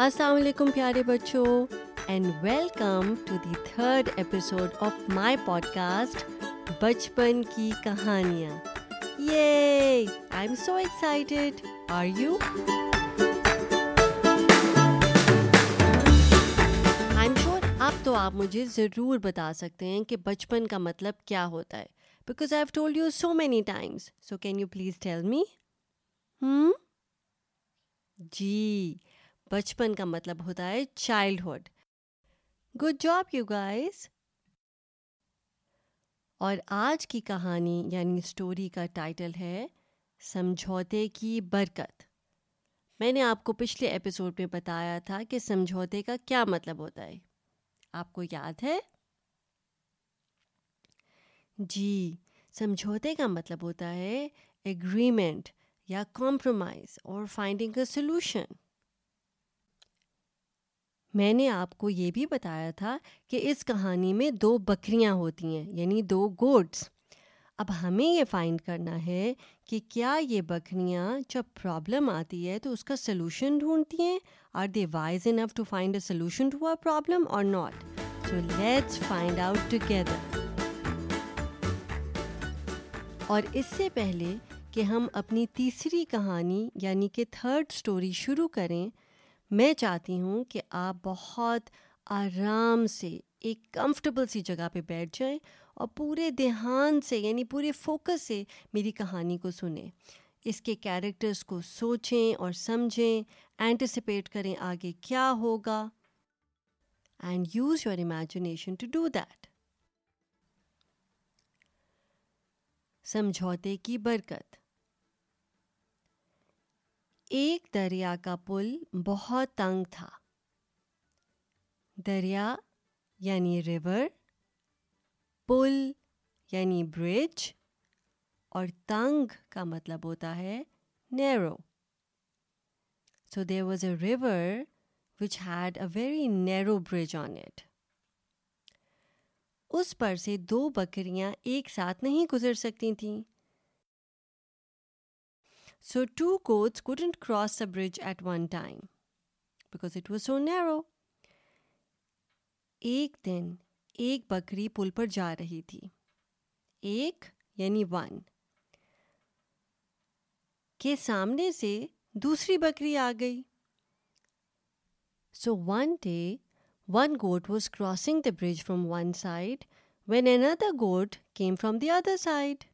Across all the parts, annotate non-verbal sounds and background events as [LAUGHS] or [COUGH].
السلام علیکم پیارے بچوں and welcome to the third episode of my podcast بچپن کی کہانیاں یہ I am so excited are you I am اب تو آپ مجھے ضرور بتا سکتے ہیں کہ بچپن کا مطلب کیا ہوتا ہے. Because I have told you so many times so can you please tell me ہوں جی. بچپن کا مطلب ہوتا ہے childhood good job you guys اور آج کی کہانی یعنی اسٹوری کا ٹائٹل ہے سمجھوتے کی برکت. میں نے آپ کو پچھلے ایپیسوڈ میں بتایا تھا کہ سمجھوتے کا کیا مطلب ہوتا ہے. آپ کو یاد ہے؟ جی سمجھوتے کا مطلب ہوتا ہے ایگریمنٹ یا کمپرومائز اور فائنڈنگ اے سلوشن میں نے آپ کو یہ بھی بتایا تھا کہ اس کہانی میں دو بکریاں ہوتی ہیں یعنی دو گوڈس اب ہمیں یہ فائنڈ کرنا ہے کہ کیا یہ بکریاں جب پرابلم آتی ہے تو اس کا سلوشن ڈھونڈتی ہیں؟ Are they wise enough to find a solution to a problem اور not so let's find out together اور اس سے پہلے کہ ہم اپنی تیسری کہانی یعنی کہ تھرڈ اسٹوری شروع کریں میں چاہتی ہوں کہ آپ بہت آرام سے ایک کمفرٹیبل سی جگہ پہ بیٹھ جائیں اور پورے دھیان سے یعنی پورے فوکس سے میری کہانی کو سنیں۔ اس کے کیریکٹرس کو سوچیں اور سمجھیں۔ اینٹیسپیٹ کریں آگے کیا ہوگا۔ And use your imagination to do that سمجھوتے کی برکت۔ ایک دریا کا پل بہت تنگ تھا۔ دریا یعنی ریور پل یعنی برج اور تنگ کا مطلب ہوتا ہے narrow so there was a river which had a very narrow bridge on it اس پر سے دو بکریاں ایک ساتھ نہیں گزر سکتی تھیں۔ So two goats couldn't cross the bridge at one time because it was so narrow ایک دن ایک بکری پل پر جا رہی تھی ایک یعنی ون کے سامنے سے دوسری بکری آ گئی so one day one goat was crossing the bridge from one side when another goat came from the other side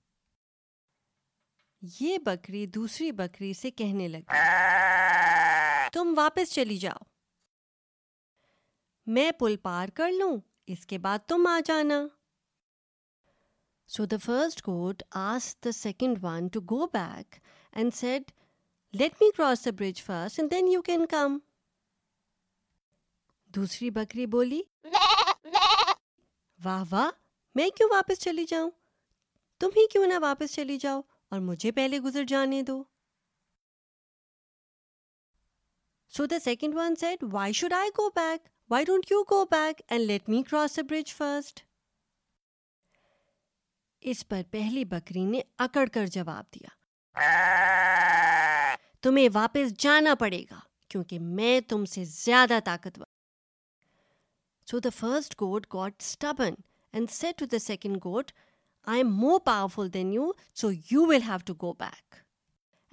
یہ بکری دوسری بکری سے کہنے لگی۔ [LAUGHS] تم واپس چلی جاؤ۔ میں پل پار کر لوں اس کے بعد تم آ جانا۔ So the first goat as the second one to go back and said let me cross the bridge first and then you can come دوسری بکری بولی واہ واہ میں کیوں واپس چلی جاؤں تم ہی کیوں نہ واپس چلی جاؤ اور مجھے پہلے گزر جانے دو۔ So the second one said why should I go back why don't you go back and let me cross the bridge first اس پر پہلی بکری نے اکڑ کر جواب دیا۔ تمہیں واپس جانا پڑے گا کیونکہ میں تم سے زیادہ طاقتور so the first goat got stubborn and said to the second goat I am more powerful than you so you will have to go back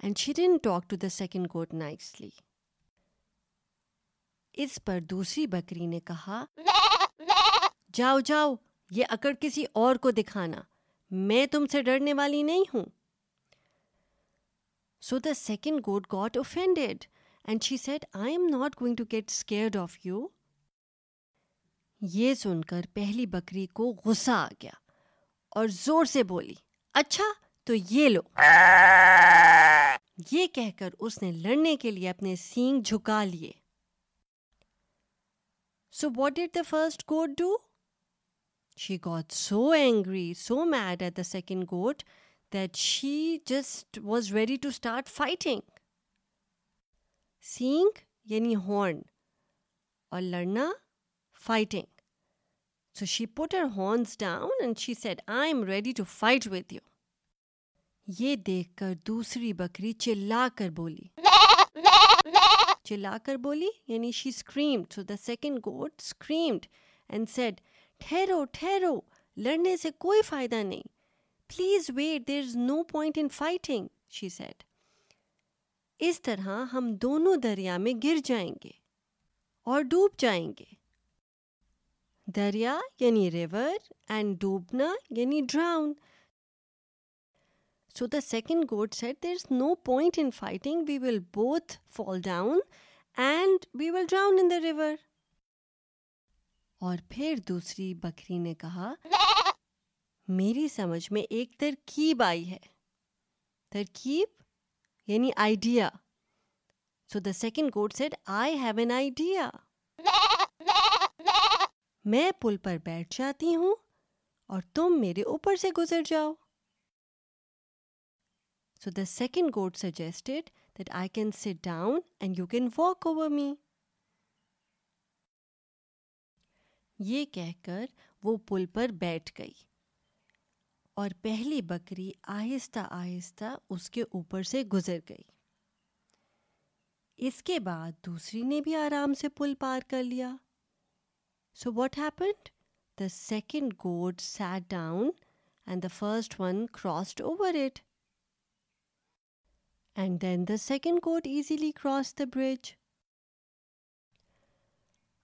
and she didn't talk to the second goat nicely اس پر دوسری بکری نے کہا، جاؤ جاؤ، یہ اکڑ کسی اور کو دکھانا۔ میں تم سے ڈرنے والی نہیں ہوں. So the second goat got offended and she said I am not going to get scared of you یہ سن کر پہلی بکری کو غصہ آ گیا۔ اور زور سے بولی اچھا تو یہ لو۔ یہ کہہ کر اس نے لڑنے کے لیے اپنے سینگ جھکا لیے۔ So what did the first goat do she got so angry so mad at the second goat that she just was ready to start fighting سینگ یعنی ہارن اور لڑنا fighting so she put her horns down and she said I am ready to fight with you یہ دیکھ کر دوسری بکری چلا کر بولی چلا کر بولی یعنی she screamed so the second goat screamed and said ٹھہرو ٹھہرو لڑنے سے کوئی فائدہ نہیں please wait there is no point in fighting she said اس طرح ہم دونوں دریا میں گر جائیں گے اور ڈوب جائیں گے دریا یعنی ریور اینڈ ڈوبنا یعنی drown so the second goat said there is no point in fighting we will both fall down and we will drown in the river اور پھر دوسری بکری نے کہا، میری سمجھ میں ایک ترکیب آئی ہے. ترکیب یعنی idea so the second goat said I have an idea میں پل پر بیٹھ جاتی ہوں اور تم میرے اوپر سے گزر جاؤ۔ So the second goat suggested that I can sit down and you can walk over me یہ کہہ کر وہ پل پر بیٹھ گئی اور پہلی بکری آہستہ آہستہ اس کے اوپر سے گزر گئی۔ اس کے بعد دوسری نے بھی آرام سے پل پار کر لیا۔ So what happened the second goat sat down and the first one crossed over it and then the second goat easily cross the bridge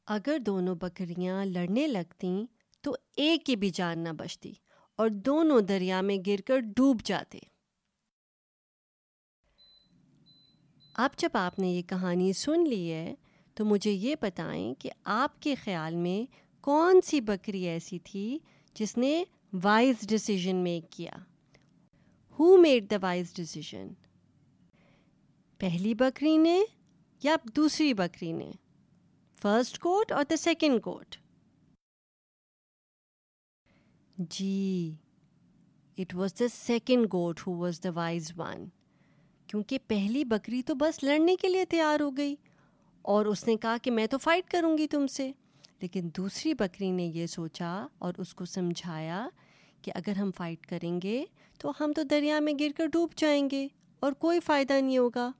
اگر دونوں بکریاں لڑنے لگتیں تو ایک کی بھی جان نہ بچتی اور دونوں دریا میں گر کر ڈوب جاتے۔ اب جب آپ نے یہ کہانی سن لی ہے تو مجھے یہ بتائیں کہ آپ کے خیال میں کون سی بکری ایسی تھی جس نے وائز ڈسیزن میک کیا؟ Who made the wise decision پہلی بکری نے یا دوسری بکری نے؟ فرسٹ کوٹ اور the second goat G it was the second goat who was the wise one کیونکہ پہلی بکری تو بس لڑنے کے لیے تیار ہو گئی۔ اور اس نے کہا کہ میں تو فائٹ کروں گی تم سے۔ لیکن دوسری بکری نے یہ سوچا اور اس کو سمجھایا کہ اگر ہم فائٹ کریں گے تو ہم تو دریا میں گر کر ڈوب جائیں گے اور کوئی فائدہ نہیں ہوگا۔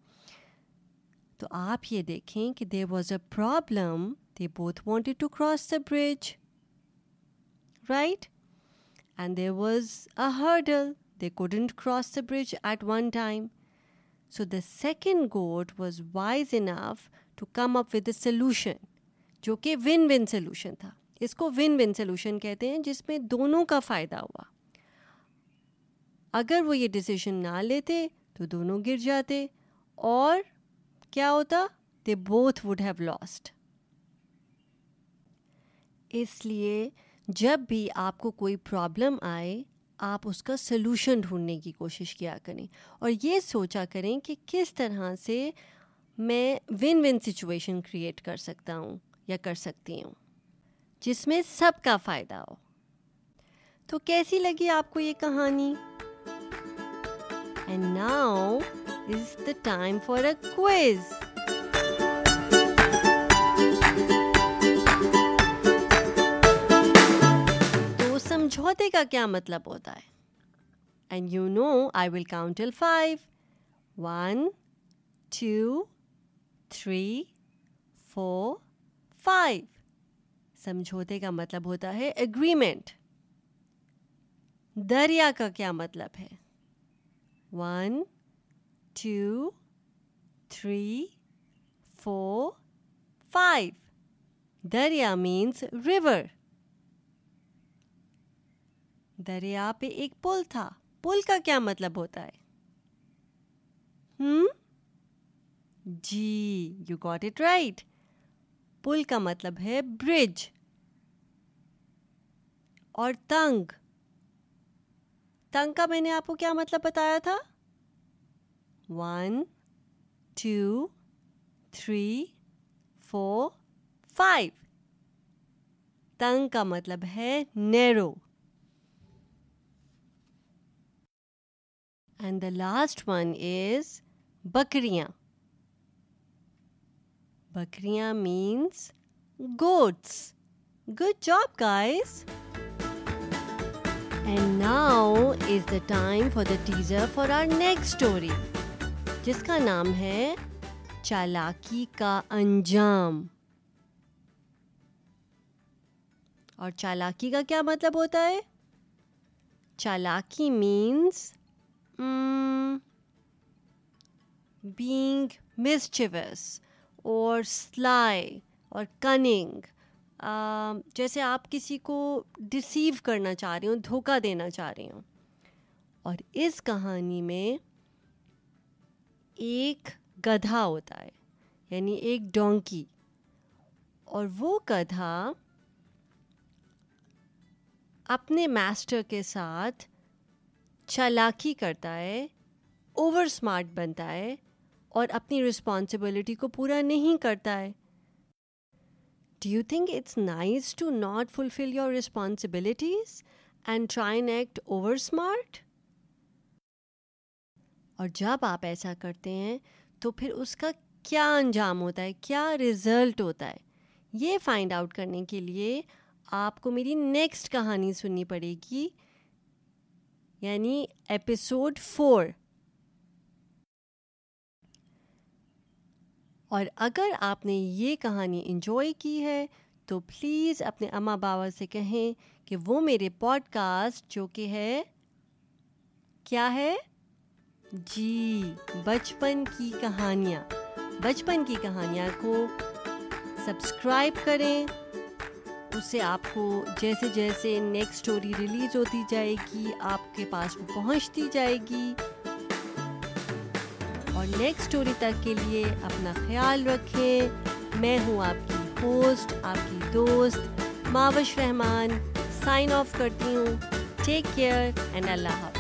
تو آپ یہ دیکھیں کہ there was a problem they both wanted to cross the bridge right and there was a hurdle they couldn't cross the bridge at one time so the second goat was wise enough to come up with a solution جو کہ one one solution تھا۔ اس کو one one solution کہتے ہیں، جس میں دونوں کا فائدہ ہوا۔ اگر وہ یہ ڈسیزن نہ لیتے تو دونوں گر جاتے۔ اور کیا ہوتا؟ They both would have lost اس لیے جب بھی آپ کو کوئی پرابلم آئے، آپ اس کا سلوشن ڈھونڈنے کی کوشش کیا کریں۔ اور یہ سوچا کریں کہ کس طرح سے میں ون ون سچویشن کریٹ کر سکتا ہوں یا کر سکتی ہوں، جس میں سب کا فائدہ ہو۔ تو کیسی لگی آپ کو یہ کہانی؟ And now is the time for a quiz تو سمجھوتے کا کیا مطلب ہوتا ہے؟ And you know I will count till five one two three four five سمجھوتے کا مطلب ہوتا ہے اگریمنٹ دریا کا کیا مطلب ہے one two three four five دریا مینس ریور دریا پہ ایک پل تھا پل کا کیا مطلب ہوتا ہے ہم جی یو گاٹ اٹ رائٹ پل کا مطلب ہے برج اور تنگ. تنگ کا میں نے آپ کو کیا مطلب بتایا تھا؟ One two three four five تنگ کا مطلب ہے narrow and the last one is بکریاں. بکریاں means goats. Good job guys! And now is the time for the teaser for our next story جس کا نام ہے چالاکی کا انجام اور چالاکی کا کیا مطلب ہوتا ہے چالاکی مینس بینگ مسچوس اور سلائی اور کننگ جیسے آپ کسی کو ڈسیو کرنا چاہ رہی ہوں، دھوکہ دینا چاہ رہی ہوں۔ اور اس کہانی میں ایک گدھا ہوتا ہے یعنی ایک ڈونکی۔ اور وہ گدھا اپنے ماسٹر کے ساتھ چالاکی کرتا ہے، اوور اسمارٹ بنتا ہے۔ اور اپنی رسپانسبلٹی کو پورا نہیں کرتا ہے۔ Do you think it's nice to not fulfil your responsibilities and try and act over smart اور جب آپ ایسا کرتے ہیں تو پھر اس کا کیا انجام ہوتا ہے؟ کیا رزلٹ ہوتا ہے؟ یہ فائنڈ آؤٹ کرنے کے لیے آپ کو میری نیکسٹ کہانی سننی پڑے گی یعنی ایپیسوڈ فور اور اگر آپ نے یہ کہانی انجوائے کی ہے، تو پلیز اپنے اماں بابا سے کہیں کہ وہ میرے پوڈ کاسٹ جو کہ ہے، کیا ہے؟ جی بچپن کی کہانیاں۔ بچپن کی کہانیاں کو سبسکرائب کریں۔ اس سے آپ کو جیسے جیسے نیکسٹ سٹوری ریلیز ہوتی جائے گی، آپ کے پاس وہ پہنچتی جائے گی۔ اور نیکسٹ اسٹوری تک کے لیے اپنا خیال رکھیں۔ میں ہوں آپ کی ہوسٹ آپ کی دوست، ماوش رحمان سائن آف کرتی ہوں۔ ٹیک کیئر اینڈ اللہ حافظ۔